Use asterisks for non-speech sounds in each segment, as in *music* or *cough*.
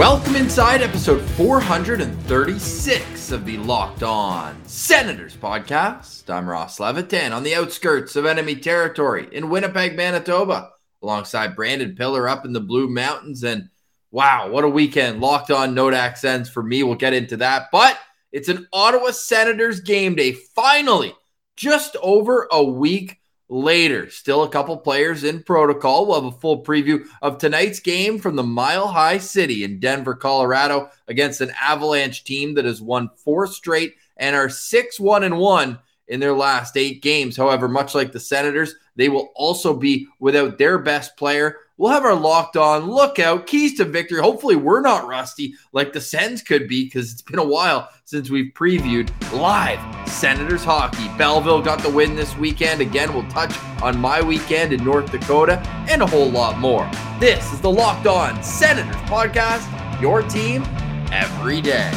Welcome inside episode 436 of the Locked On Senators podcast. I'm Ross Levitan on the outskirts of enemy territory in Winnipeg, Manitoba, alongside Brandon Pillar up in the Blue Mountains. And wow, what a weekend! Locked On Nodak Sens for me. We'll get into that. But it's an Ottawa Senators game day. Finally, just over a week later. Still a couple players in protocol. We'll have a full preview of tonight's game from the Mile High City in Denver, Colorado, against an Avalanche team that has won four straight and are 6 1 and 1 in their last eight games. However, much like the Senators, they will also be without their best player. We'll have our locked on lookout keys to victory. Hopefully, we're not rusty like the Sens could be because it's been a while since we've previewed live Senators hockey. Belleville got the win this weekend. Again, we'll touch on my weekend in North Dakota and a whole lot more. This is the Locked On Senators podcast, your team every day.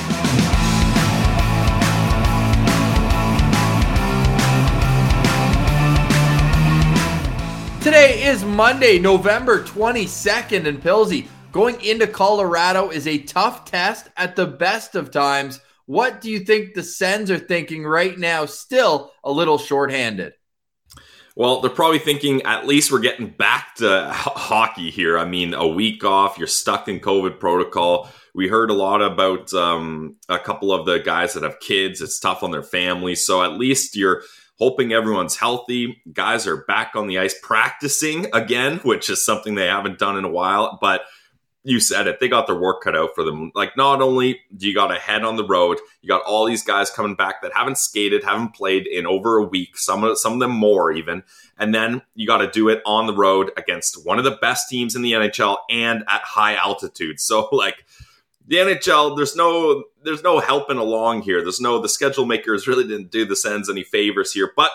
Today is Monday, November 22nd, and Pilsy. Going into Colorado is a tough test at the best of times. What do you think the Sens are thinking right now? Still a little shorthanded. Well, they're probably thinking at least we're getting back to h- hockey here. I mean, a week off, you're stuck in COVID protocol. We heard a lot about um, a couple of the guys that have kids. It's tough on their families. So at least you're hoping everyone's healthy. Guys are back on the ice practicing again, which is something they haven't done in a while. But you said it, they got their work cut out for them. Like, not only do you got a head on the road, you got all these guys coming back that haven't skated, haven't played in over a week, some of some of them more even. And then you got to do it on the road against one of the best teams in the NHL and at high altitude. *laughs* So like the NHL, there's no there's no helping along here. There's no the schedule makers really didn't do the Sens any favors here. But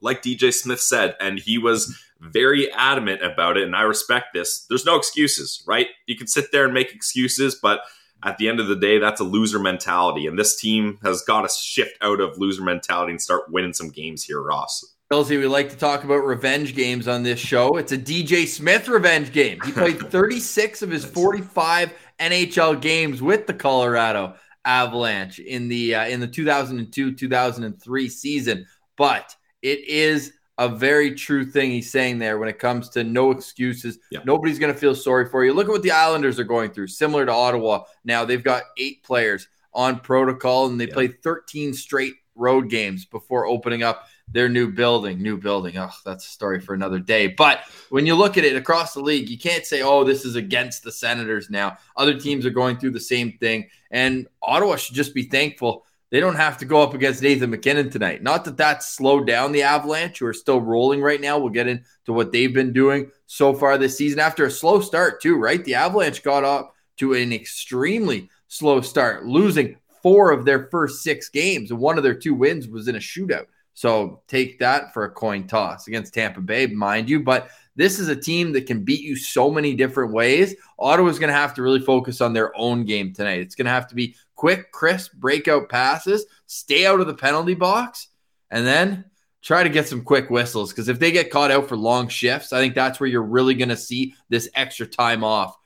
like DJ Smith said, and he was very adamant about it, and I respect this. There's no excuses, right? You can sit there and make excuses, but at the end of the day, that's a loser mentality. And this team has got to shift out of loser mentality and start winning some games here, Ross. Kelsey, we like to talk about revenge games on this show. It's a DJ Smith revenge game. He played *laughs* 36 of his 45 NHL games with the Colorado Avalanche in the uh, in the 2002-2003 season, but it is a very true thing he's saying there when it comes to no excuses. Yeah. Nobody's going to feel sorry for you. Look at what the Islanders are going through, similar to Ottawa. Now they've got eight players on protocol and they Yeah. played 13 straight road games before opening up their new building. New building. Oh, that's a story for another day. But when you look at it across the league, you can't say, oh, this is against the Senators now. Other teams are going through the same thing. And Ottawa should just be thankful they don't have to go up against Nathan MacKinnon tonight. Not that that's slowed down the Avalanche, who are still rolling right now. We'll get into what they've been doing so far this season after a slow start, too, right? The Avalanche got up to an extremely slow start, losing four of their first six games, and one of their two wins was in a shootout. So take that for a coin toss against Tampa Bay, mind you. But this is a team that can beat you so many different ways. Ottawa's going to have to really focus on their own game tonight. It's going to have to be quick, crisp breakout passes, stay out of the penalty box, and then try to get some quick whistles. Because if they get caught out for long shifts, I think that's where you're really going to see this extra time off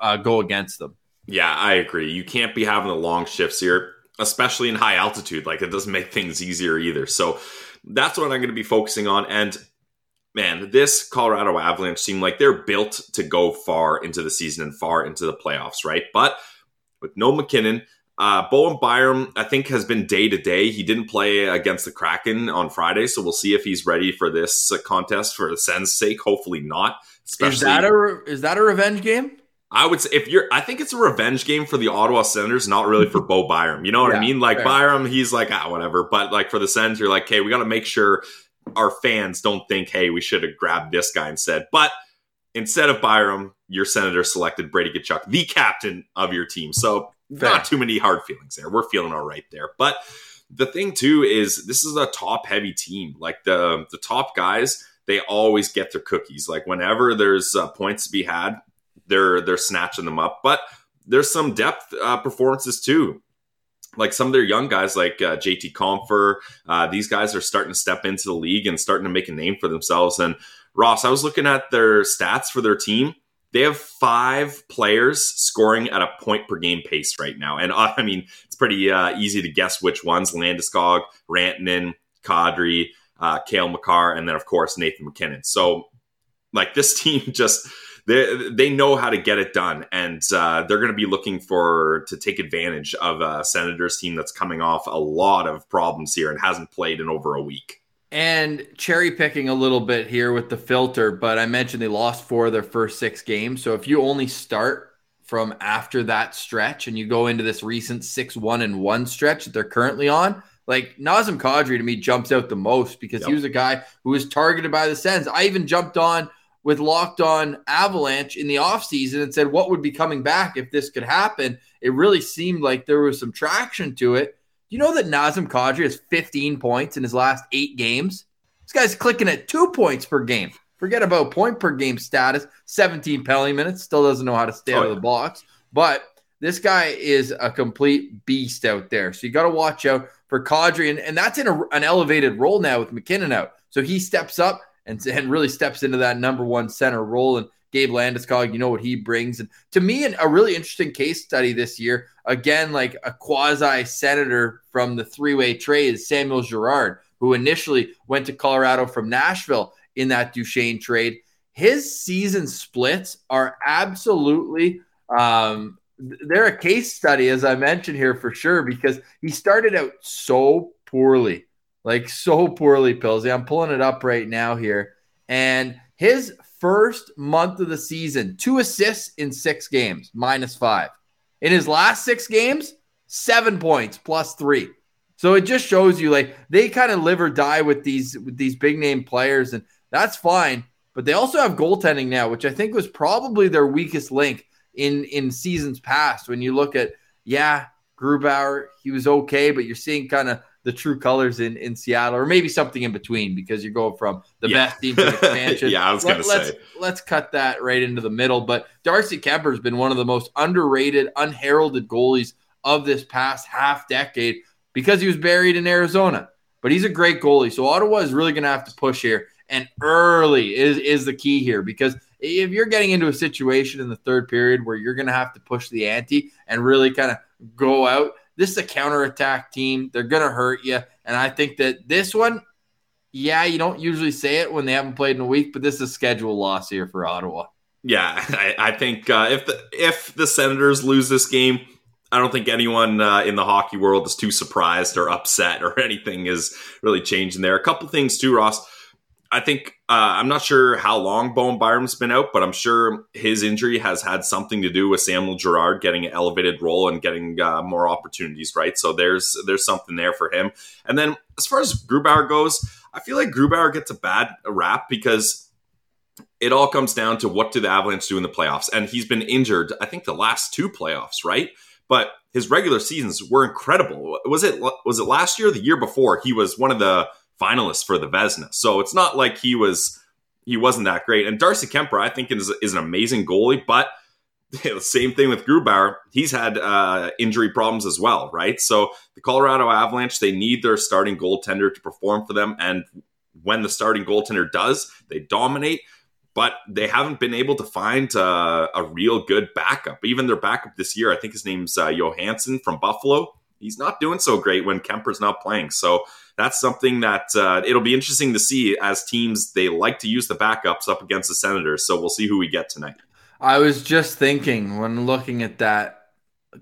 uh, go against them. Yeah, I agree. You can't be having the long shifts here, especially in high altitude. Like it doesn't make things easier either. So that's what I'm going to be focusing on. And man, this Colorado Avalanche seem like they're built to go far into the season and far into the playoffs, right? But with no MacKinnon, uh, Bowen Byram, I think, has been day to day. He didn't play against the Kraken on Friday, so we'll see if he's ready for this contest for the Sens' sake. Hopefully not. Especially, Is that a is that a revenge game? I would say if you're, I think it's a revenge game for the Ottawa Senators, not really for Bo Byram. You know what I mean? Like fair. Byram, he's like ah whatever, but like for the Sens, you're like, hey, we got to make sure our fans don't think, hey, we should have grabbed this guy instead. But instead of Byram, your Senator selected Brady Tkachuk, the captain of your team. So Fair. not too many hard feelings there. We're feeling all right there. But the thing too is this is a top heavy team. Like the the top guys, they always get their cookies. Like whenever there's uh, points to be had, they're they're snatching them up. But there's some depth uh, performances too. Like some of their young guys, like uh, JT Compher, uh, these guys are starting to step into the league and starting to make a name for themselves. And Ross, I was looking at their stats for their team. They have five players scoring at a point per game pace right now. And uh, *laughs* I mean, it's pretty uh, easy to guess which ones Landeskog, Rantanen, Kadri, uh, Cale Makar, and then, of course, Nathan MacKinnon. So, like, this *laughs* team just. They, they know how to get it done, and uh, they're going to be looking for to take advantage of a Senators team that's coming off a lot of problems here and hasn't played in over a week. And cherry picking a little bit here with the filter, but I mentioned they lost four of their first six games. So if you only start from after that stretch and you go into this recent six one and one stretch that they're currently on, like Nazem Kadri to me jumps out the most because yep. he was a guy who was targeted by the Sens. I even jumped on with Locked On Avalanche in the offseason and said what would be coming back if this could happen. It really seemed like there was some traction to it you know that Nazem Kadri has 15 points in his last eight games? This guy's clicking at two points per game. Forget about point per game status. 17 penalty minutes. Still doesn't know how to stay oh, out of the box. But this guy is a complete beast out there. So you got to watch out for Kadri. And, and that's in a, an elevated role now with MacKinnon out. So he steps up and, and really steps into that number one center role. And Gabe Landeskog, you know what he brings. And to me, a really interesting case study this year. Again, like a quasi senator from the three way trade, is Samuel Girard, who initially went to Colorado from Nashville in that Duchene trade. His season splits are absolutely um, they're a case study, as I mentioned here for sure, because he started out so poorly, like so poorly, Pillsy. I'm pulling it up right now here. And his first month of the season, two assists in six games, minus five. In his last six games, seven points, plus three. So it just shows you like they kind of live or die with these with these big name players, and that's fine. But they also have goaltending now, which I think was probably their weakest link in in seasons past. When you look at yeah, Grubauer, he was okay, but you're seeing kind of the true colors in in Seattle, or maybe something in between because you're going from the yeah. best team to expansion. *laughs* yeah, I was going to let's, say. Let's cut that right into the middle. But Darcy Kuemper has been one of the most underrated, unheralded goalies of this past half decade because he was buried in Arizona. But he's a great goalie, so Ottawa is really going to have to push here, and early is is the key here because if you're getting into a situation in the third period where you're going to have to push the ante and really kind of go out this is a counterattack team. They're going to hurt you. And I think that this one, yeah, you don't usually say it when they haven't played in a week, but this is a schedule loss here for Ottawa. Yeah, I, I think uh, if the if the Senators lose this game, I don't think anyone uh, in the hockey world is too surprised or upset or *laughs* anything is really changing there. A couple things too, Ross. I think uh, I'm not sure how long Bowen Byram's been out, but I'm sure his injury has had something to do with Samuel Girard getting an elevated role and getting uh, more opportunities. Right, so there's there's something there for him. And then as far as Grubauer goes, I feel like Grubauer gets a bad rap because it all comes down to what do the Avalanche do in the playoffs, and he's been injured. I think the last two playoffs, right? But his regular seasons were incredible. Was it was it last year, the year before? He was one of the finalist for the Vezina. So it's not like he was he wasn't that great. And Darcy Kuemper, I think, is, is an amazing goalie, but the *laughs* same thing with Grubauer. He's had uh, injury problems as well, right? So the Colorado Avalanche, they need their starting goaltender to perform for them. And when the starting goaltender does, they dominate. But they haven't been able to find uh, a real good backup. Even their backup this year, I think his name's uh, Johansson from Buffalo. He's not doing so great when Kuemper's not playing. So that's something that uh, it'll be interesting to see as teams they like to use the backups up against the Senators. So we'll see who we get tonight. I was just thinking when looking at that,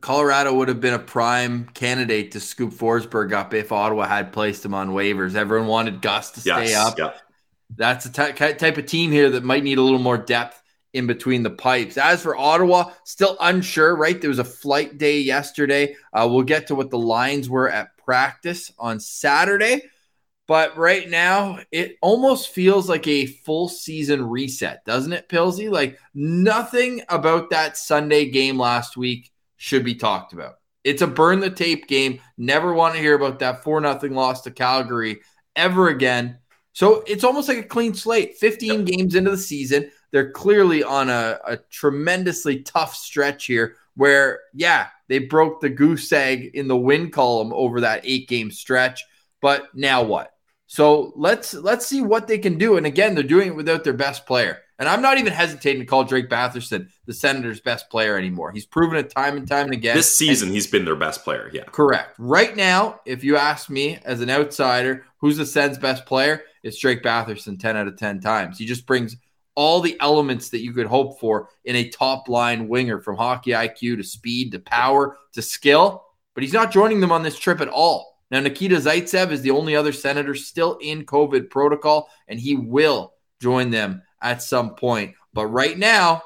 Colorado would have been a prime candidate to scoop Forsberg up if Ottawa had placed him on waivers. Everyone wanted Gus to stay yes, up. Yeah. That's a t- type of team here that might need a little more depth in between the pipes. As for Ottawa, still unsure, right? There was a flight day yesterday. Uh, we'll get to what the lines were at practice on Saturday. But right now, it almost feels like a full season reset, doesn't it, Pilsy? Like nothing about that Sunday game last week should be talked about. It's a burn the tape game. Never want to hear about that 4 nothing loss to Calgary ever again. So it's almost like a clean slate. 15 games into the season. They're clearly on a, a tremendously tough stretch here where, yeah, they broke the goose egg in the win column over that eight game stretch. But now what? So let's let's see what they can do. And again, they're doing it without their best player. And I'm not even hesitating to call Drake Batherson the Senators' best player anymore. He's proven it time and time again. This season, And- he's been their best player. Yeah. Correct. Right now, if you ask me as an outsider, who's the Sens' best player? It's Drake Batherson 10 out of 10 times. He just brings all the elements that you could hope for in a top line winger from hockey IQ to speed to power to skill, but he's not joining them on this trip at all. Now, Nikita Zaitsev is the only other Senator still in COVID protocol, and he will join them at some point. But right now,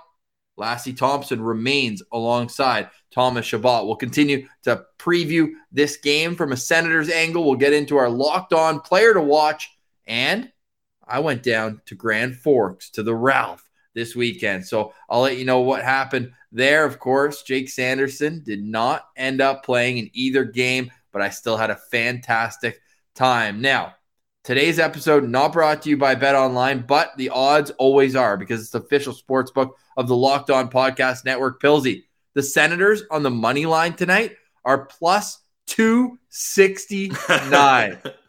Lassi Thomson remains alongside Thomas Chabot. We'll continue to preview this game from a Senators angle. We'll get into our locked on player to watch. And I went down to Grand Forks to the Ralph this weekend. So I'll let you know what happened there. Of course, Jake Sanderson did not end up playing in either game, but I still had a fantastic time. Now, Today's episode not brought to you by Bet Online, but the odds always are because it's the official sports book of the Locked On Podcast Network. Pilsy, the Senators on the money line tonight are plus 269, *laughs*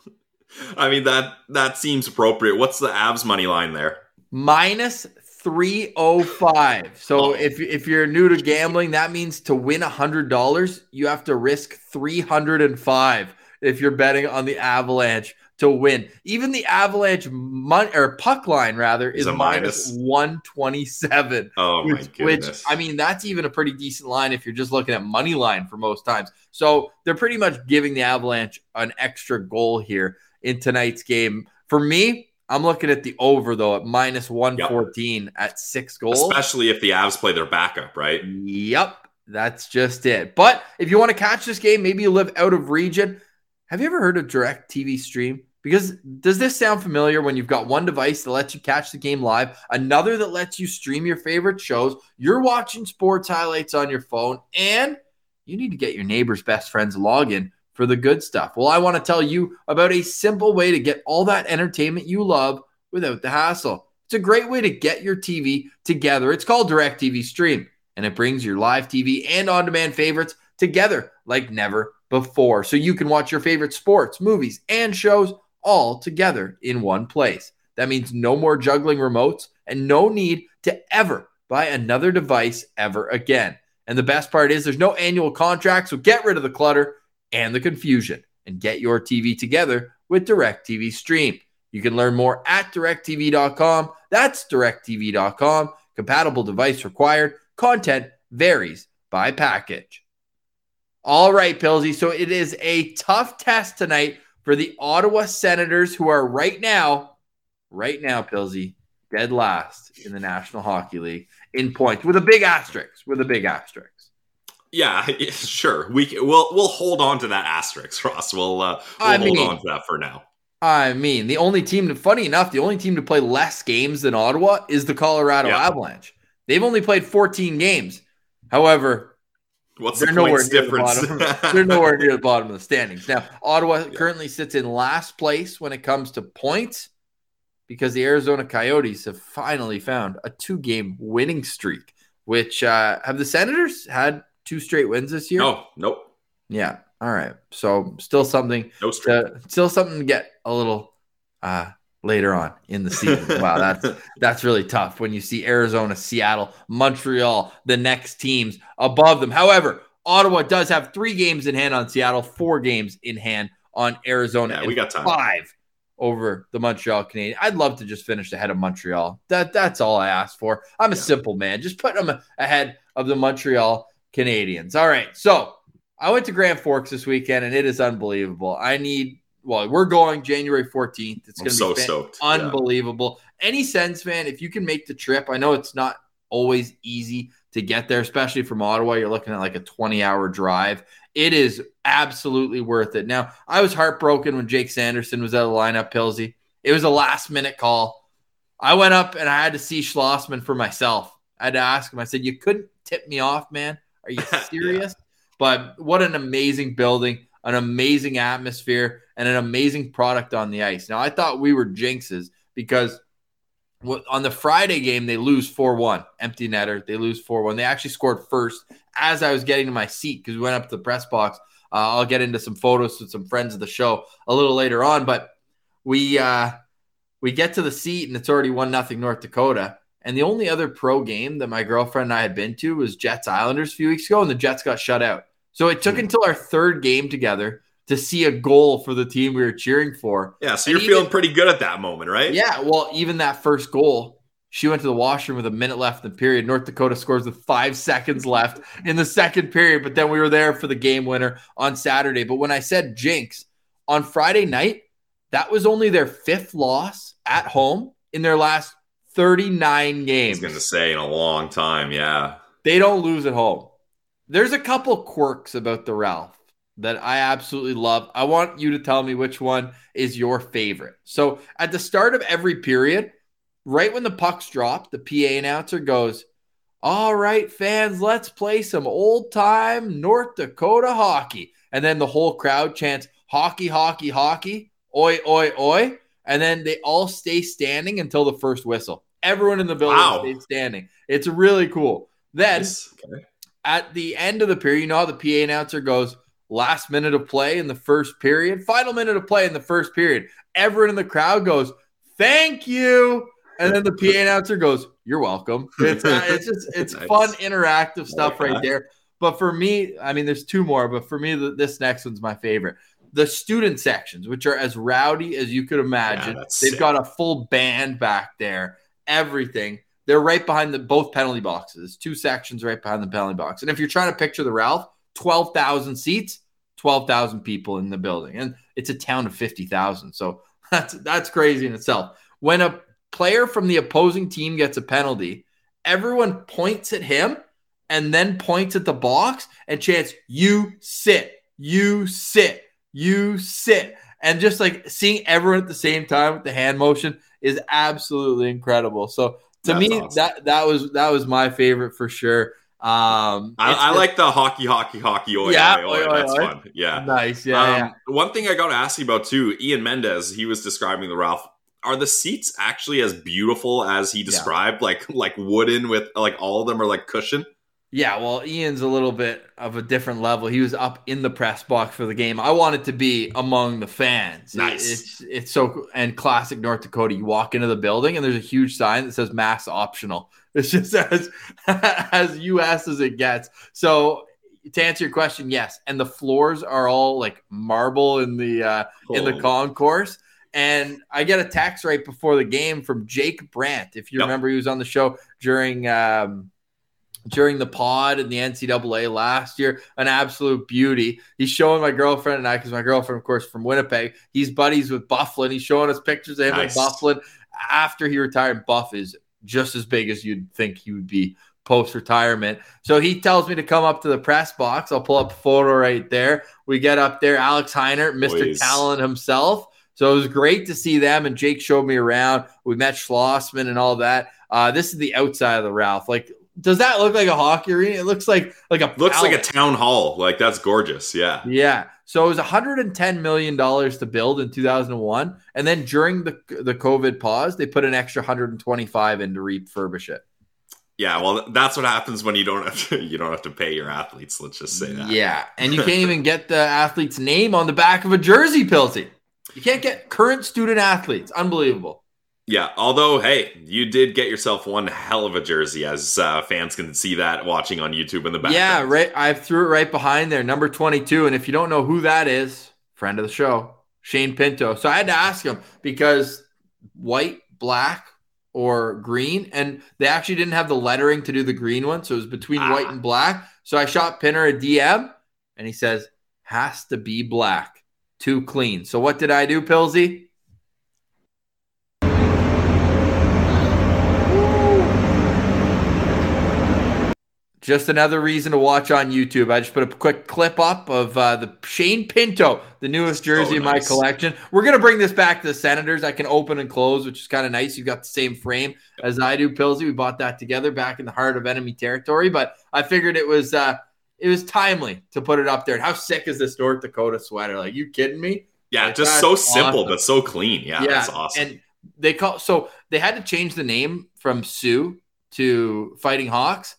*laughs* I mean that that seems appropriate. What's the Avs money line there? minus 305. So Oh. if, if you're new to gambling, that means to win $100, you have to risk 305 if you're betting on the Avalanche to win. Even the Avalanche mon- or puck line rather is Is minus minus. 127. Oh my which, which! I mean, that's even a pretty decent line if you're just looking at money line for most times. So they're pretty much giving the Avalanche an extra goal here in tonight's game. For me, I'm looking at the over though at minus 114 at six goals. especially if the Avs play their backup, right? Yep, that's just it. But if you want to catch this game, maybe you live out of region. Have you ever heard of DirecTV Stream? Because does this sound familiar when you've got one device that lets you catch the game live, another that lets you stream your favorite shows, you're watching sports highlights on your phone, and you need to get your neighbor's best friend's login for the good stuff? Well, I want to tell you about a simple way to get all that entertainment you love without the hassle. It's a great way to get your TV together. It's called DirecTV Stream, and it brings your live TV and on demand favorites together like never before. So you can watch your favorite sports, movies, and shows all together in one place. That means no more juggling remotes and no need to ever buy another device ever again. And the best part is there's no annual contract, so get rid of the clutter and the confusion and get your TV together with DirecTV Stream. You can learn more at directv.com. That's directv.com. Compatible device required. Content varies by package. All right, Pilsy. So it is a tough test tonight for the Ottawa Senators, who are right now, right now, Pilsy, dead last in the National Hockey League in points with a big asterisk. With a big asterisk. Yeah, *laughs* yeah, sure. We we'll we'll hold on to that asterisk, Ross. We'll uh, we'll I hold mean- on to that for now. I mean, the only team, to, funny enough, the only team to play less games than Ottawa is the Colorado Yeah. Avalanche. They've only played 14 games. However, What's they're the nowhere near difference? *laughs* the bottom. they're nowhere near the bottom of the standings. Now, Ottawa currently sits in last place when it comes to points because the Arizona Coyotes have finally found a two-game winning streak. Which uh, have the Senators had two straight wins this year? no, nope, Yeah. All right. So still something no straight. to, still something to get a little uh later on in the season. *laughs* Wow, that's that's really tough when you see Arizona, Seattle, Montreal, the next teams above them. However, Ottawa does have three games in hand on Seattle, four games in hand on Arizona, Yeah, we got time. five over the Montreal Canadiens. I'd love to just finish ahead of Montreal. That that's all I ask for. I'm a Yeah. simple man. Just put them ahead of the Montreal Canadiens. All right. So I went to Grand Forks this weekend and it is unbelievable. I need well, we're going January 14th. It's going to so be fan- stoked. Yeah. unbelievable. Any sense, man, if you can make the trip, I know it's not always easy to get there, especially from Ottawa. You're looking at like a 20 hour drive. It is absolutely worth it. Now, I was heartbroken when Jake Sanderson was out of the lineup, Pilsy. It was a last minute call. I went up and I had to see Schlossman for myself. I had to ask him, I said, You couldn't tip me off, man. Are you *laughs* Yeah. serious? But what an amazing building, an amazing atmosphere, and an amazing product on the ice. Now, I thought we were jinxes because on the Friday game, they lose 4 1, empty netter. They lose 4 1. They actually scored first as I was getting to my seat because we went up to the press box. Uh, I'll get into some photos with some friends of the show a little later on, but we uh, we get to the seat and it's already one nothing North Dakota. And the only other pro game that my girlfriend and I had been to was Jets Islanders a few weeks ago, and the Jets got shut out. So it took hmm. until our third game together to see a goal for the team we were cheering for. Yeah, so you're even, feeling pretty good at that moment, right? Yeah, well, even that first goal, she went to the washroom with a minute left in the period. North Dakota scores with five seconds left in the second period, but then we were there for the game winner on Saturday. But when I said jinx on Friday night, that was only their fifth loss at home in their last 39 games. I was going to say in a long time, yeah. They don't lose at home. There's a couple quirks about the Ralph that I absolutely love. I want you to tell me which one is your favorite. So at the start of every period, right when the pucks drop, the PA announcer goes, All right, fans, let's play some old time North Dakota hockey. And then the whole crowd chants, Hockey, hockey, hockey, oi, oi, oi. And then they all stay standing until the first whistle. Everyone in the building wow. stays standing. It's really cool. Then okay. at the end of the period, you know how the PA announcer goes, last minute of play in the first period, final minute of play in the first period. Everyone in the crowd goes, "Thank you," and then the PA *laughs* announcer goes, "You're welcome." It's uh, it's just *laughs* it's nice. fun interactive stuff right there. But for me, I mean, there's two more, but for me, this next one's my favorite. The student sections, which are as rowdy as you could imagine, yeah, they've sick. got a full band back there, everything. They're right behind the both penalty boxes. Two sections right behind the penalty box. And if you're trying to picture the Ralph, 12,000 seats, 12,000 people in the building. And it's a town of 50,000. So *laughs* that's that's crazy in itself. When a player from the opposing team gets a penalty, everyone points at him and then points at the box and chants, "You sit. You sit. You sit." And just like seeing everyone at the same time with the hand motion is absolutely incredible. So to That's me, awesome. that that was that was my favorite for sure. Um, I, I like the hockey, hockey, hockey. Oi, yeah, oi, oi, that's fun. Yeah, nice. Yeah, um, yeah. One thing I got to ask you about too, Ian Mendes. He was describing the Ralph. Are the seats actually as beautiful as he described? Yeah. Like like wooden with like all of them are like cushion. Yeah, well, Ian's a little bit of a different level. He was up in the press box for the game. I wanted to be among the fans. Nice. It's it's so and classic North Dakota. You walk into the building and there's a huge sign that says "mask optional." *laughs* It's just as *laughs* as US as it gets. So to answer your question, yes. And the floors are all like marble in the uh, in the concourse. And I get a text right before the game from Jake Brandt. If you yep. remember, he was on the show during um, during the pod in the NCAA last year. An absolute beauty. He's showing my girlfriend and I, because my girlfriend, of course, from Winnipeg. He's buddies with Byfuglien. He's showing us pictures of him nice. with Byfuglien after he retired. Buff is just as big as you'd think he would be post retirement. So he tells me to come up to the press box. I'll pull up a photo right there. We get up there, Alex Heiner, Mr. Please. Talent himself. So it was great to see them, and Jake showed me around. We met Schlossman and all that. Uh, this is the outside of the Ralph. Like, does that look like a hockey arena? It looks like like a looks like a town hall. Like that's gorgeous. Yeah, yeah. So it was 110 million dollars to build in 2001, and then during the the COVID pause, they put an extra 125 in to refurbish it. Yeah, well, that's what happens when you don't have to you don't have to pay your athletes. Let's just say that. Yeah, and you can't *laughs* even get the athlete's name on the back of a jersey, Pilsy. You can't get current student athletes. Unbelievable. Yeah, although hey, you did get yourself one hell of a jersey, as uh, fans can see that watching on YouTube in the back. Yeah, right. I threw it right behind there, number twenty-two. And if you don't know who that is, friend of the show, Shane Pinto. So I had to ask him because white, black, or green, and they actually didn't have the lettering to do the green one, so it was between ah. white and black. So I shot Pinner a DM, and he says has to be black, too clean. So what did I do, Pilsy? Just another reason to watch on YouTube. I just put a quick clip up of uh, the Shane Pinto, the newest jersey so in my collection. We're gonna bring this back to the Senators. I can open and close, which is kind of nice. You've got the same frame as I do, Pillsy. We bought that together back in the heart of enemy territory, but I figured it was uh, it was timely to put it up there. And how sick is this North Dakota sweater? Like, you kidding me? Yeah, Like, just so simple awesome. but so clean. Yeah, that's awesome. And they call so they had to change the name from Sioux to Fighting Hawks.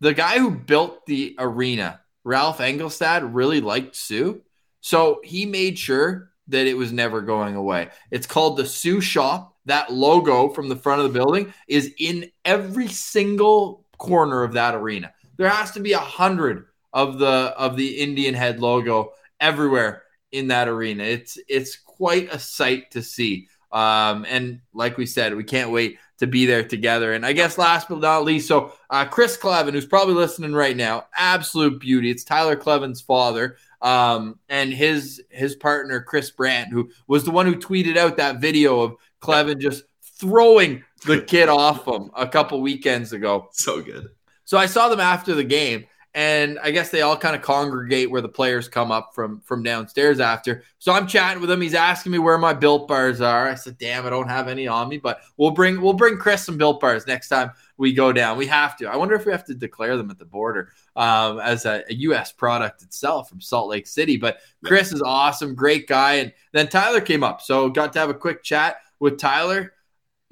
The guy who built the arena, Ralph Engelstad, really liked Sioux. So he made sure that it was never going away. It's called the Sioux Shop. That logo from the front of the building is in every single corner of that arena. There has to be a hundred of the of the Indian head logo everywhere in that arena. It's it's quite a sight to see. Um, and like we said, we can't wait to be there together. And I guess last but not least, so uh, Chris Kleven, who's probably listening right now, absolute beauty. It's Tyler Kleven's father, um, and his his partner Chris Brandt, who was the one who tweeted out that video of Kleven just throwing the kid off him a couple weekends ago. so good. So I saw them after the game, and I guess they all kind of congregate where the players come up from from downstairs after. So I'm chatting with him. He's asking me where my built bars are. I said, "Damn, I don't have any on me, but we'll bring we'll bring Chris some built bars next time we go down. We have to. I wonder if we have to declare them at the border um, as a, a U.S. product itself from Salt Lake City. But Chris is awesome, great guy. And then Tyler came up, so got to have a quick chat with Tyler.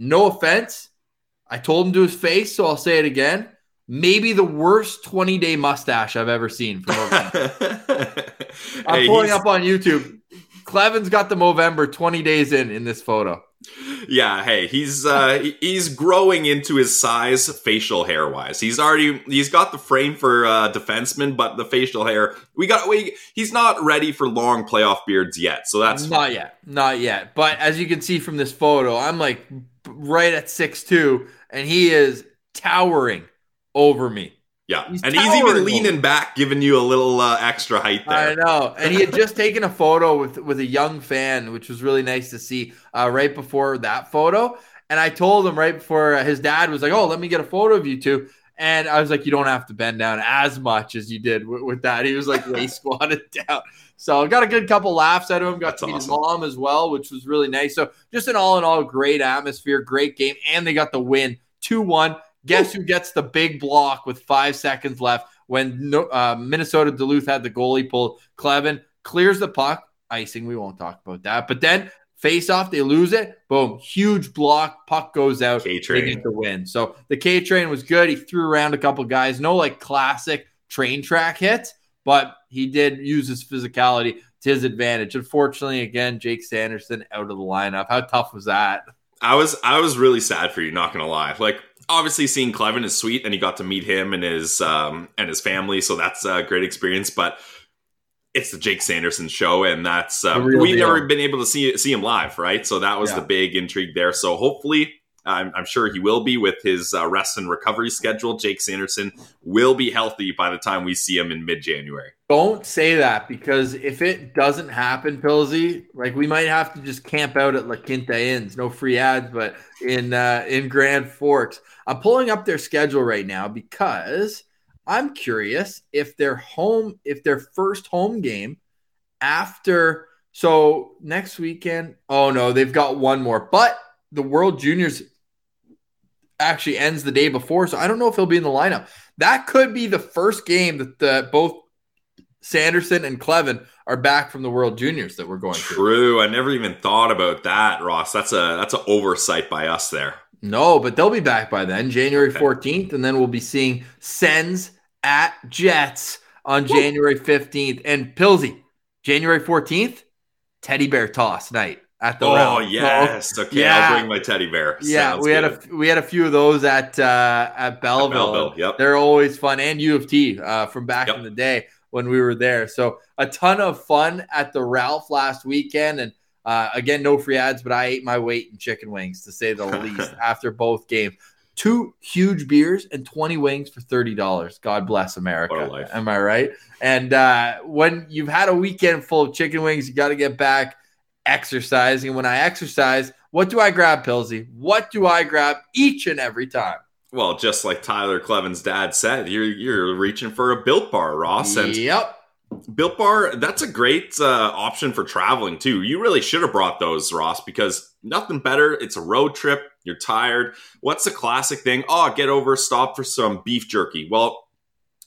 No offense, I told him to his face, so I'll say it again maybe the worst 20 day mustache I've ever seen from Movember. *laughs* I'm Hey, pulling he's- up on YouTube. Kleven's got the Movember 20 days in in this photo. Yeah, hey, he's uh he's growing into his size facial hair wise. He's already he's got the frame for uh defenseman, but the facial hair we got we he's not ready for long playoff beards yet. So that's not yet, not yet. But as you can see from this photo, I'm like right at six two, and he is towering over me. yeah. he's and he's towering even over. leaning back, giving you a little uh, extra height there. I know, and he had *laughs* just taken a photo with with a young fan, which was really nice to see. Uh, right before that photo, and I told him right before uh, his dad was like, "Oh, let me get a photo of you two. And I was like, "You don't have to bend down as much as you did with, with that." He was like way *laughs* squatted down. So I got a good couple laughs out of him. Got That's to meet his mom as well, which was really nice. So just an all in all great atmosphere, great game, and they got the win two one. Guess who gets the big block with five seconds left when uh, Minnesota Duluth had the goalie pulled? Kleven clears the puck, icing. We won't talk about that. But then face off, they lose it. Boom, huge block. Puck goes out. K-train. get the win. So the K train was good. He threw around a couple guys. No like classic train track hits, but he did use his physicality to his advantage. Unfortunately, again, Jake Sanderson out of the lineup. How tough was that? I was I was really sad for you, not gonna lie. Like obviously seeing Kleven is sweet and you got to meet him and his um and his family, so that's a great experience, but it's the Jake Sanderson show, and that's uh, we've deal. never been able to see see him live, right? So that was Yeah. the big intrigue there. So hopefully, I'm, I'm sure he will be with his uh, rest and recovery schedule. Jake Sanderson will be healthy by the time we see him in mid January. Don't say that because if it doesn't happen, Pilsy, like we might have to just camp out at La Quinta Inns. No free ads, but in uh, in Grand Forks. I'm pulling up their schedule right now because I'm curious if their home, if their first home game after. So next weekend, oh no, they've got one more, but the World Juniors actually ends the day before, so I don't know if he'll be in the lineup. That could be the first game that the, both Sanderson and Kleven are back from the World Juniors that we're going through. True, I never even thought about that, Ross. That's a that's an oversight by us there. No, but they'll be back by then, January Okay. 14th, and then we'll be seeing Sens at Jets on January 15th. And Pilsy, January 14th, Teddy Bear Toss night at the Oh round. So, yes, okay. yeah. I'll bring my teddy bear. yeah, Sounds we had a we had a few of those at uh, at Belleville. Belleville, yep. They're always fun, and U of T uh, from back Yep. in the day when we were there. So a ton of fun at the Ralph last weekend, and uh, again, no free ads, but I ate my weight in chicken wings to say the *laughs* least after both games. Two huge beers and 20 wings for $30. God bless America. What a life. Am I right? And uh, when you've had a weekend full of chicken wings, you got to get back exercising. When I exercise, what do I grab, Pilsy? What do I grab each and every time? Well, just like Tyler Kleven's dad said, you're you're reaching for a built bar, Ross. And Yep. Built Bar, that's a great uh, option for traveling too. You really should have brought those, Ross, because nothing better. It's a road trip. You're tired. What's the classic thing? Oh, get over, stop for some beef jerky. Well,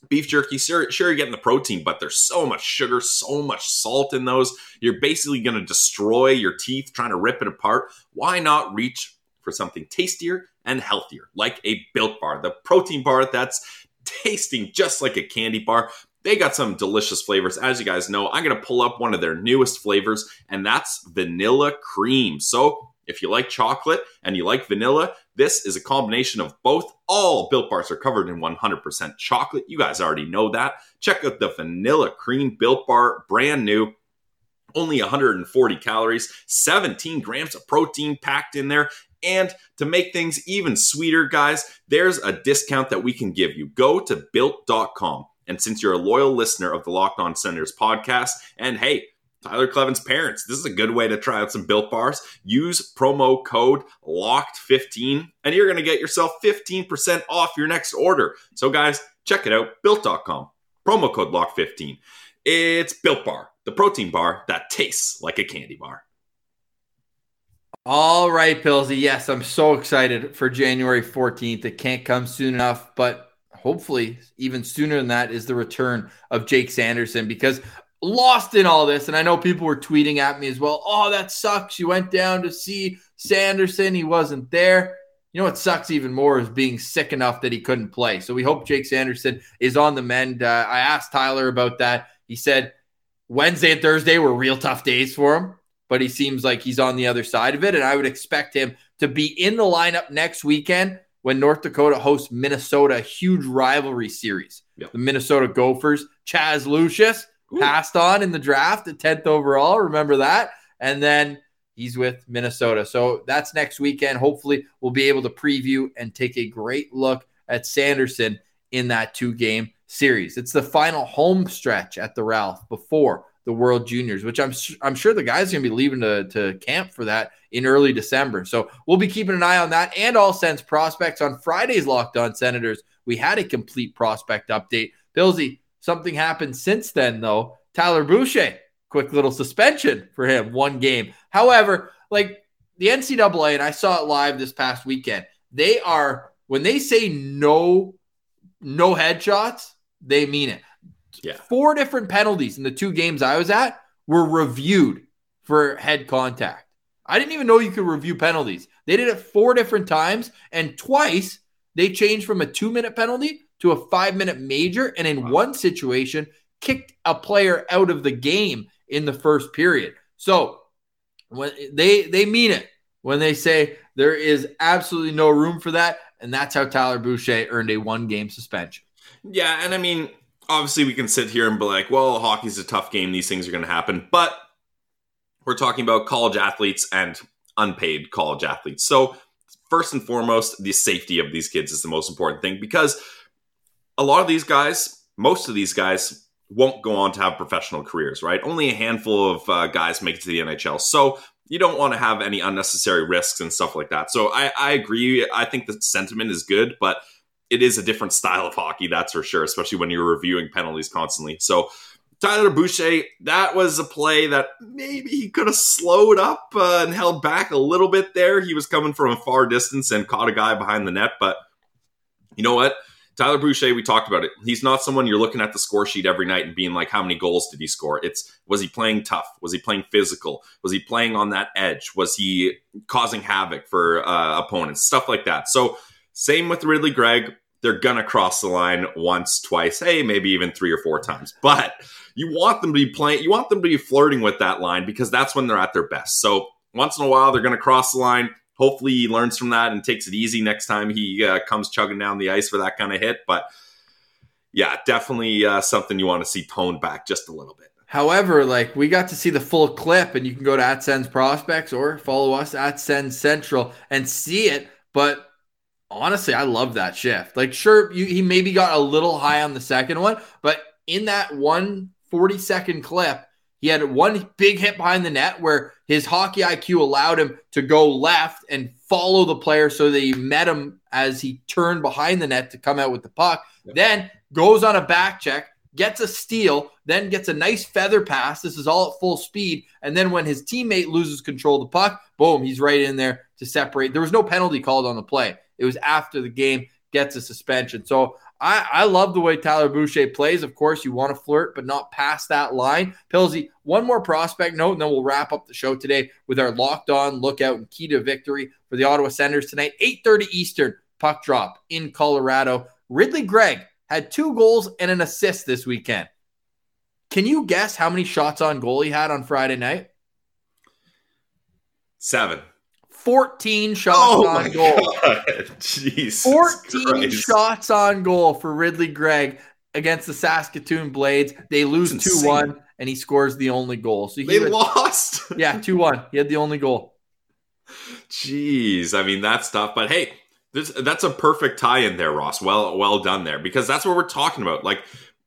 beef jerky, sure, sure, you're getting the protein, but there's so much sugar, so much salt in those. You're basically going to destroy your teeth trying to rip it apart. Why not reach for something tastier and healthier, like a built bar, the protein bar that's tasting just like a candy bar. They got some delicious flavors. As you guys know, I'm going to pull up one of their newest flavors, and that's vanilla cream. So, if you like chocolate and you like vanilla, this is a combination of both. All Built Bars are covered in 100% chocolate. You guys already know that. Check out the vanilla cream Built Bar, brand new. Only 140 calories, 17 grams of protein packed in there. And to make things even sweeter, guys, there's a discount that we can give you. Go to built.com. And since you're a loyal listener of the Locked On Senators podcast, and hey, Tyler Kleven's parents. This is a good way to try out some built bars. Use promo code LOCKED15 and you're going to get yourself 15% off your next order. So, guys, check it out built.com. Promo code LOCKED15. It's Built Bar, the protein bar that tastes like a candy bar. All right, Pillsy. Yes, I'm so excited for January 14th. It can't come soon enough, but hopefully, even sooner than that is the return of Jake Sanderson because lost in all this. And I know people were tweeting at me as well. Oh, that sucks. You went down to see Sanderson. He wasn't there. You know what sucks even more is being sick enough that he couldn't play. So we hope Jake Sanderson is on the mend. Uh, I asked Tyler about that. He said Wednesday and Thursday were real tough days for him, but he seems like he's on the other side of it. And I would expect him to be in the lineup next weekend when North Dakota hosts Minnesota, a huge rivalry series. Yep. The Minnesota Gophers, Chaz Lucius Passed on in the draft at 10th overall. Remember that? And then he's with Minnesota. So that's next weekend. Hopefully, we'll be able to preview and take a great look at Sanderson in that two game series. It's the final home stretch at the Ralph before the World Juniors, which I'm I'm sure the guys are going to be leaving to, to camp for that in early December. So we'll be keeping an eye on that and all sense prospects on Friday's Locked On Senators. We had a complete prospect update. Pillsy, Something happened since then, though. Tyler Boucher, quick little suspension for him, one game. However, like the NCAA, and I saw it live this past weekend, they are, when they say no, no headshots, they mean it. Yeah. Four different penalties in the two games I was at were reviewed for head contact. I didn't even know you could review penalties. They did it four different times, and twice they changed from a two minute penalty to a five minute major, and in wow. one situation, kicked a player out of the game in the first period. So when they they mean it when they say there is absolutely no room for that, and that's how Tyler Boucher earned a one game suspension. Yeah, and I mean, obviously we can sit here and be like, well, hockey's a tough game; these things are going to happen, but we're talking about college athletes and unpaid college athletes. So first and foremost, the safety of these kids is the most important thing because a lot of these guys, most of these guys, won't go on to have professional careers, right? Only a handful of uh, guys make it to the NHL. So you don't want to have any unnecessary risks and stuff like that. So I, I agree. I think the sentiment is good, but it is a different style of hockey, that's for sure, especially when you're reviewing penalties constantly. So Tyler Boucher, that was a play that maybe he could have slowed up uh, and held back a little bit there. He was coming from a far distance and caught a guy behind the net, but you know what? Tyler Boucher, we talked about it. He's not someone you're looking at the score sheet every night and being like, how many goals did he score? It's was he playing tough? Was he playing physical? Was he playing on that edge? Was he causing havoc for uh, opponents? Stuff like that. So, same with Ridley Greig. They're gonna cross the line once, twice, hey, maybe even three or four times. But you want them to be playing, you want them to be flirting with that line because that's when they're at their best. So, once in a while, they're gonna cross the line hopefully he learns from that and takes it easy next time he uh, comes chugging down the ice for that kind of hit. But yeah, definitely uh, something you want to see toned back just a little bit. However, like we got to see the full clip, and you can go to at Sens Prospects or follow us at Sens Central and see it. But honestly, I love that shift. Like, sure, you, he maybe got a little high on the second one, but in that one 40 second clip, he had one big hit behind the net where his hockey IQ allowed him to go left and follow the player so that he met him as he turned behind the net to come out with the puck. Yep. Then goes on a back check, gets a steal, then gets a nice feather pass. This is all at full speed. And then when his teammate loses control of the puck, boom, he's right in there to separate. There was no penalty called on the play. It was after the game. Gets a suspension. So I, I love the way Tyler Boucher plays. Of course, you want to flirt, but not past that line. Pilsy, one more prospect note, and then we'll wrap up the show today with our locked on lookout and key to victory for the Ottawa Senators tonight, 8:30 Eastern, puck drop in Colorado. Ridley Greig had two goals and an assist this weekend. Can you guess how many shots on goal he had on Friday night? Seven. 14 shots oh on goal. *laughs* Jeez. 14 Christ. shots on goal for Ridley Greig against the Saskatoon Blades. They lose 2 1, and he scores the only goal. So he they lost. *laughs* yeah, 2 1. He had the only goal. Jeez. I mean, that's tough. But hey, this, that's a perfect tie in there, Ross. Well, well done there because that's what we're talking about. Like,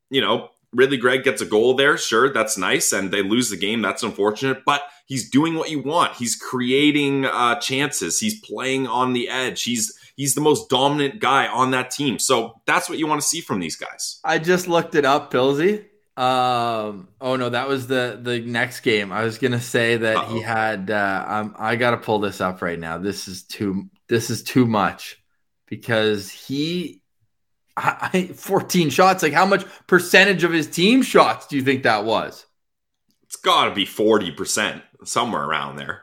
you know, Ridley Greig gets a goal there. Sure, that's nice. And they lose the game. That's unfortunate. But he's doing what you want. He's creating uh, chances. He's playing on the edge. He's he's the most dominant guy on that team. So that's what you want to see from these guys. I just looked it up, Pilsy. Um, oh no, that was the the next game. I was gonna say that Uh-oh. he had. Uh, um, I gotta pull this up right now. This is too. This is too much because he I, 14 shots. Like, how much percentage of his team shots do you think that was? It's got to be 40%, somewhere around there.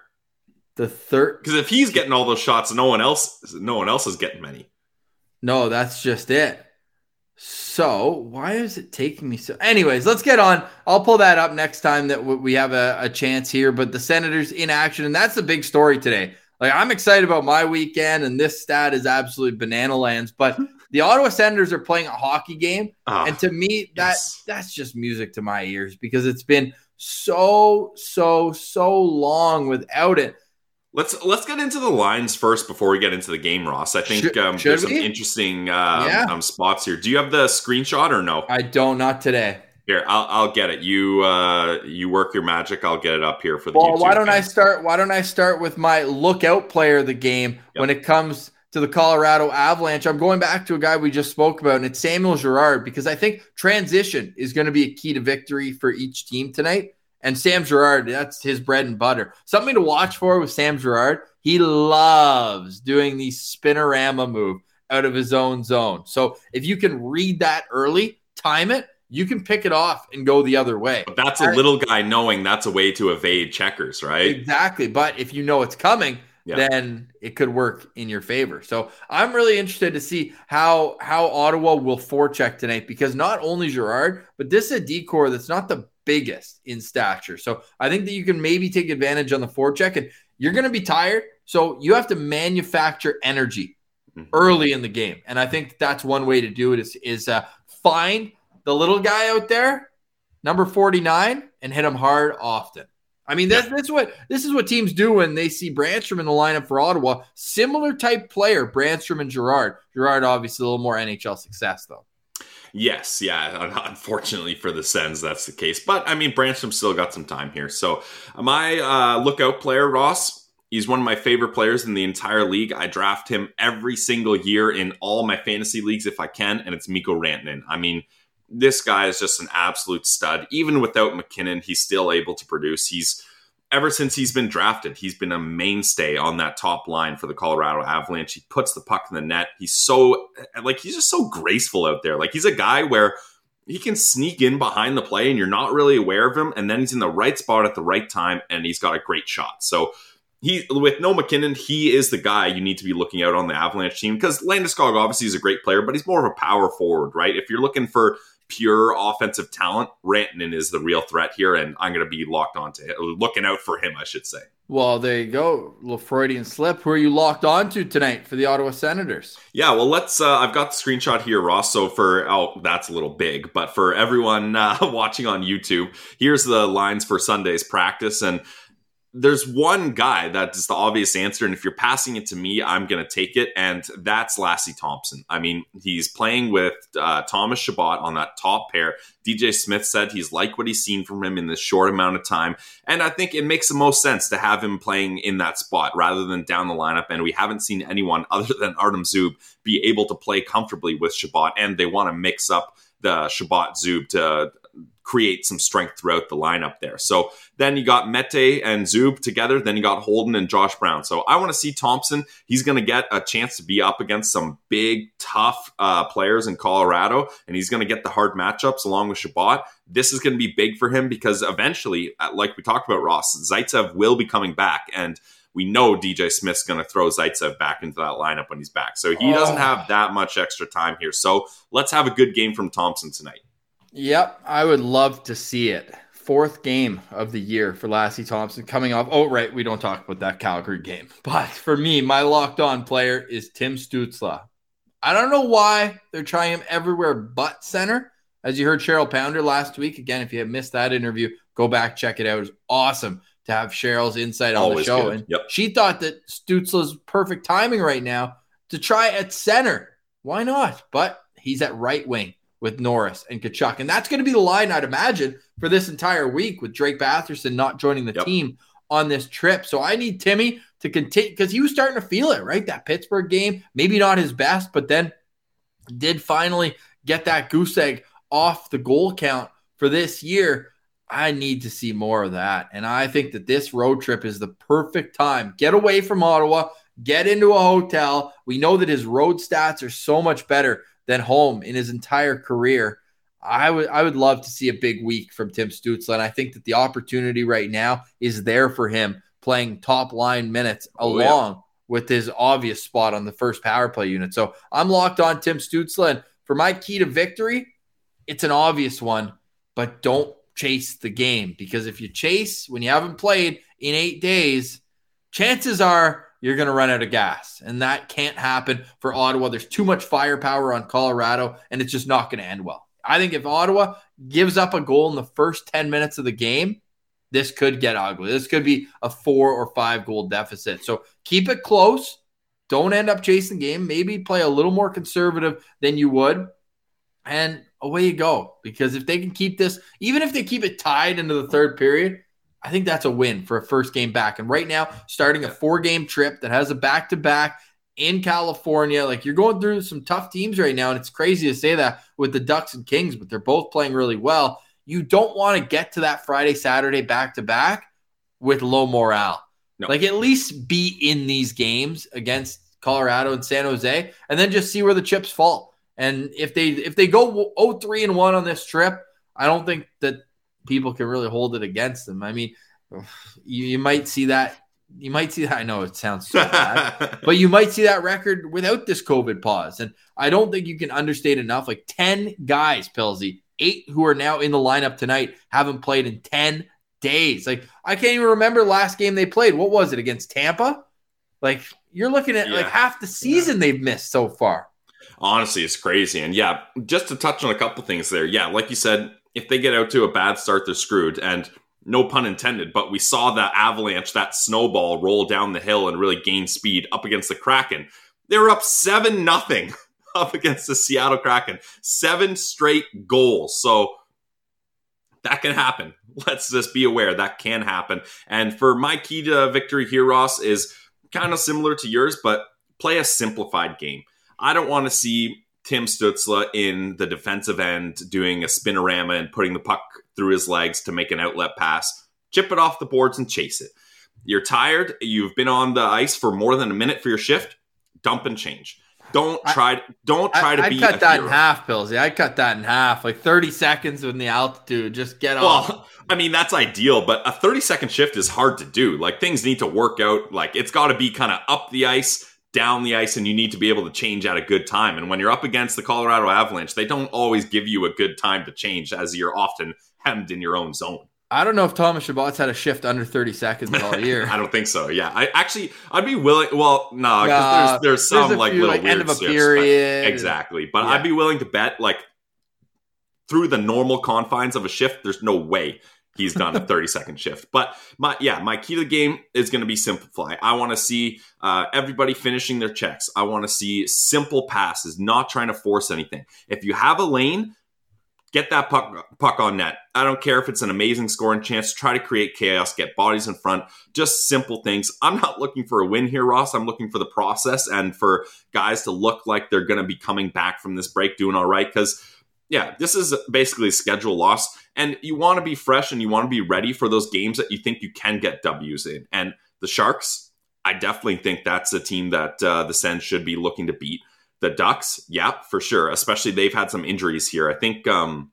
The third. Because if he's getting all those shots, no one else, no one else is getting many. No, that's just it. So why is it taking me so? Anyways, let's get on. I'll pull that up next time that we have a, a chance here. But the Senators in action, and that's the big story today. Like I'm excited about my weekend, and this stat is absolutely banana lands. But *laughs* the Ottawa Senators are playing a hockey game, oh, and to me, that yes. that's just music to my ears because it's been so so so long without it. Let's let's get into the lines first before we get into the game, Ross. I think should, um, should there's we? some interesting uh, yeah. um, spots here. Do you have the screenshot or no? I don't. Not today. Here, I'll, I'll get it. You uh, you work your magic. I'll get it up here for the. Well, YouTube why don't fans. I start? Why don't I start with my lookout player of the game yep. when it comes to the Colorado Avalanche? I'm going back to a guy we just spoke about, and it's Samuel Girard because I think transition is going to be a key to victory for each team tonight. And Sam Girard, that's his bread and butter. Something to watch for with Sam Girard. He loves doing the spinorama move out of his own zone. So if you can read that early, time it you can pick it off and go the other way. But that's a little guy knowing that's a way to evade checkers, right? Exactly. But if you know it's coming, yeah. then it could work in your favor. So I'm really interested to see how how Ottawa will forecheck tonight because not only Girard, but this is a decor that's not the biggest in stature. So I think that you can maybe take advantage on the forecheck and you're going to be tired. So you have to manufacture energy mm-hmm. early in the game. And I think that's one way to do it is, is uh, find the little guy out there, number 49, and hit him hard often. I mean, that's, that's what this is what teams do when they see Brannstrom in the lineup for Ottawa. Similar type player, Brannstrom and Girard. Girard, obviously, a little more NHL success, though. Yes, yeah. Unfortunately for the Sens, that's the case. But I mean, Brannstrom still got some time here. So my uh, lookout player, Ross, he's one of my favorite players in the entire league. I draft him every single year in all my fantasy leagues if I can, and it's Mikko Rantanen. I mean, this guy is just an absolute stud. Even without MacKinnon, he's still able to produce. He's ever since he's been drafted, he's been a mainstay on that top line for the Colorado Avalanche. He puts the puck in the net. He's so like he's just so graceful out there. Like he's a guy where he can sneak in behind the play and you're not really aware of him and then he's in the right spot at the right time and he's got a great shot. So he with no MacKinnon, he is the guy you need to be looking out on the Avalanche team because Landeskog obviously is a great player, but he's more of a power forward, right? If you're looking for pure offensive talent, Rantanen is the real threat here, and I'm going to be locked onto him, looking out for him, I should say. Well, there you go, little Freudian slip. Who are you locked onto tonight for the Ottawa Senators? Yeah, well, let's. Uh, I've got the screenshot here, Ross. So for oh, that's a little big, but for everyone *laughs* uh, watching on YouTube, here's the lines for Sunday's practice, and there's one guy that's the obvious answer, and if you're passing it to me, I'm going to take it, and that's Lassi Thomson. I mean, he's playing with uh, Thomas Chabot on that top pair. DJ Smith said he's liked what he's seen from him in this short amount of time, and I think it makes the most sense to have him playing in that spot rather than down the lineup. And we haven't seen anyone *laughs* other than Artem Zub be able to play comfortably with Chabot, and they want to mix up the Chabot Zub to create some strength throughout the lineup there. So then you got Mete and Zub together. Then you got Holden and Josh Brown. So I want to see Thomson. He's going to get a chance to be up against some big, tough uh, players in Colorado, and he's going to get the hard matchups along with Chabot. This is going to be big for him because eventually, uh, like we talked about, Ross, Zaitsev will be coming back. And we know DJ Smith's going to throw Zaitsev back into that lineup when he's back. So he oh. doesn't oh. have that much extra time here. So let's have a good game from Thomson tonight. Yep, I would love to see it. Fourth game of the year for Lassi Thomson coming off. Oh, right, we don't talk about that Calgary game. *laughs* But for me, my locked on player is Tim Stützle. I don't know why they're trying him everywhere but center. As you heard Cheryl Pounder last week. Again, if you have missed that interview, go back, check it out. It was awesome to have Cheryl's insight on Always the show. Good. And yep. she thought that Stützle's perfect timing right now to try at center. Why not? But he's at right wing with Norris and Tkachuk. And that's going to be the line, I'd imagine, for this entire week with Drake Batherson not joining the yep. team on this trip. So I need Timmy to continue because he was starting to feel it, right? That Pittsburgh game, maybe not his best, but then did finally get that goose egg off the goal count for this year. I need to see more of that. And I think that this road trip is the perfect time. Get away from Ottawa, get into a hotel. We know that his road stats are so much better than home in his entire career. I would I would love to see a big week from Tim Stützle, and I think that the opportunity right now is there for him playing top line minutes oh, along yeah. with his obvious spot on the first power play unit. So I'm locked on Tim Stützle, and for my key to victory, it's an obvious one, but don't chase the game because if you chase when you haven't played in eight days, chances are you're going to run out of gas. And that can't happen for Ottawa. There's too much firepower on Colorado, and it's just not going to end well. I think if Ottawa gives up a goal in the first 10 minutes of the game, this could get ugly. This could be a four or five goal deficit. So keep it close. Don't end up chasing the game. Maybe play a little more conservative than you would. And away you go. Because if they can keep this, even if they keep it tied into the third period, I think that's a win for a first game back. And right now, starting a four game trip that has a back to back in California, like you're going through some tough teams right now. And it's crazy to say that with the Ducks and Kings, but they're both playing really well. You don't want to get to that Friday, Saturday back to back with low morale. No. Like at least be in these games against Colorado and San Jose and then just see where the chips fall. And if they if they go 0-3 and 1 on this trip, I don't think that people can really hold it against them. I mean, you, you might see that. You might see that. I know it sounds so bad, *laughs* but you might see that record without this COVID pause. And I don't think you can understate enough. Like 10 guys, Pilsy, eight who are now in the lineup tonight, haven't played in 10 days. Like, I can't even remember last game they played. What was it against Tampa? Like, you're looking at yeah. like half the season yeah. they've missed so far. Honestly, it's crazy. And yeah, just to touch on a couple things there. Yeah, like you said, if they get out to a bad start, they're screwed. And no pun intended, but we saw that avalanche, that snowball roll down the hill and really gain speed up against the Kraken. They were up 7 nothing *laughs* up against the Seattle Kraken. Seven straight goals. So that can happen. *laughs* Let's just be aware that can happen. And for my key to victory here, Ross, is kind of similar to yours, but play a simplified game. I don't want to see Tim Stützle in the defensive end doing a spinorama and putting the puck through his legs to make an outlet pass. Chip it off the boards and chase it. You're tired. You've been on the ice for more than a minute for your shift. Dump and change. Don't try. I, don't try to I, be. I cut that hero. in half, Pilsy. I cut that in half, like 30 seconds in the altitude. Just get well, off. I mean, that's ideal, but a 30 second shift is hard to do. Like things need to work out. Like it's got to be kind of up the ice down the ice and you need to be able to change at a good time. And when you're up against the Colorado Avalanche, they don't always give you a good time to change as you're often hemmed in your own zone. I don't know if Thomas Chabot's had a shift under 30 seconds all *laughs* year. I don't think so. Yeah. I actually, I'd be willing. Well, no, because nah, there's, there's some there's like few, little like, weird end of a shifts, period. But, exactly. But yeah. I'd be willing to bet like through the normal confines of a shift, there's no way he's done a 30 second shift. But my yeah, my key to the game is going to be simplify. I want to see uh, everybody finishing their checks. I want to see simple passes, not trying to force anything. If you have a lane, get that puck puck on net. I don't care if it's an amazing scoring chance. Try to create chaos, get bodies in front. Just simple things. I'm not looking for a win here, Ross. I'm looking for the process and for guys to look like they're going to be coming back from this break doing all right because yeah, this is basically schedule loss, and you want to be fresh and you want to be ready for those games that you think you can get W's in. And the Sharks, I definitely think that's a team that uh, the Sens should be looking to beat. The Ducks, yeah, for sure. Especially they've had some injuries here. I think um,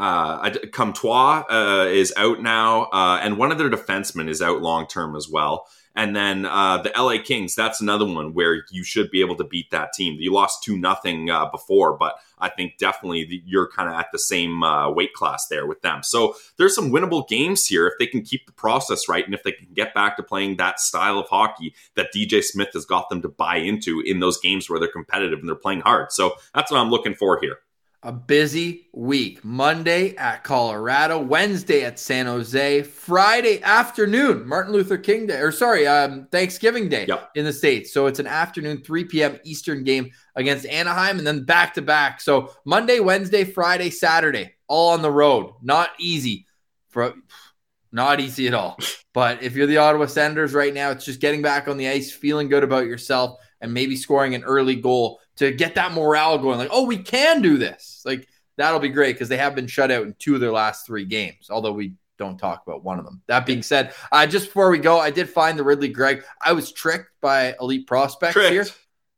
uh, Comtois uh, is out now, uh, and one of their defensemen is out long term as well. And then uh, the LA Kings, that's another one where you should be able to beat that team. You lost 2 nothing uh, before, but I think definitely the, you're kind of at the same uh, weight class there with them. So there's some winnable games here if they can keep the process right and if they can get back to playing that style of hockey that DJ Smith has got them to buy into in those games where they're competitive and they're playing hard. So that's what I'm looking for here a busy week. Monday at Colorado, Wednesday at San Jose, Friday afternoon, Martin Luther King Day, or sorry, um, Thanksgiving Day yep. in the States. So it's an afternoon, 3 p.m. Eastern game against Anaheim, and then back to back. So Monday, Wednesday, Friday, Saturday, all on the road. Not easy. For, not easy at all. *laughs* But if you're the Ottawa Senators right now, it's just getting back on the ice, feeling good about yourself, and maybe scoring an early goal to get that morale going. Like, oh, we can do this. Like, that'll be great because they have been shut out in two of their last three games, although we don't talk about one of them. That being said, uh, just before we go, I did find the Ridley Greig. I was tricked by Elite Prospects tricked. here.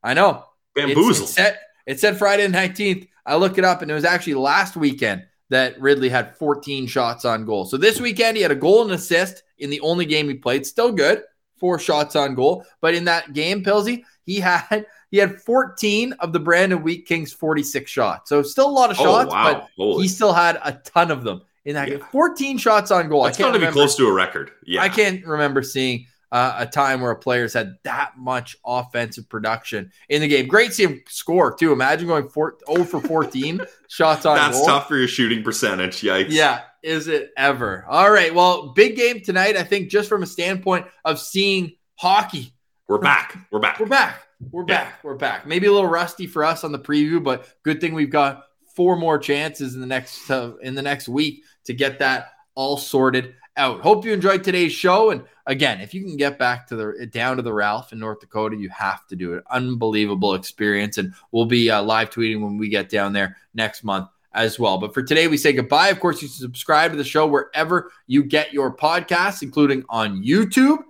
I know. Bamboozled. It said, it said Friday the 19th. I look it up, and it was actually last weekend that Ridley had 14 shots on goal. So this weekend, he had a goal and assist in the only game he played. Still good, four shots on goal. But in that game, Pilsy, he had *laughs* he had 14 of the Brandon Wheat Kings 46 shots. So still a lot of oh, shots, oh, wow. but Holy. he still had a ton of them in that yeah. game. 14 shots on goal. That's going to be close to a record. Yeah. I can't remember seeing uh, a time where a player's had that much offensive production in the game. Great to see him score too. Imagine going four, 0 for 14 *laughs* shots on That's goal. tough for your shooting percentage. Yikes. Yeah. Is it ever? All right. Well, big game tonight. I think just from a standpoint of seeing hockey. We're back. We're back. We're back. We're yeah. back. We're back. Maybe a little rusty for us on the preview, but good thing we've got four more chances in the next uh, in the next week to get that all sorted out. Hope you enjoyed today's show. And again, if you can get back to the down to the Ralph in North Dakota, you have to do it. Unbelievable experience, and we'll be uh, live tweeting when we get down there next month as well. But for today, we say goodbye. Of course, you subscribe to the show wherever you get your podcasts, including on YouTube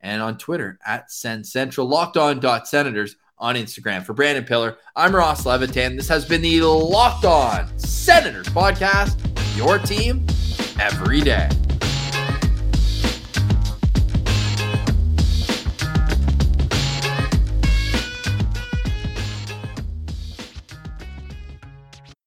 and on Twitter at Sen Central, locked on dot senators on Instagram. For Brandon Pillar, I'm Ross Levitan. This has been the Locked On Senators podcast, your team every day.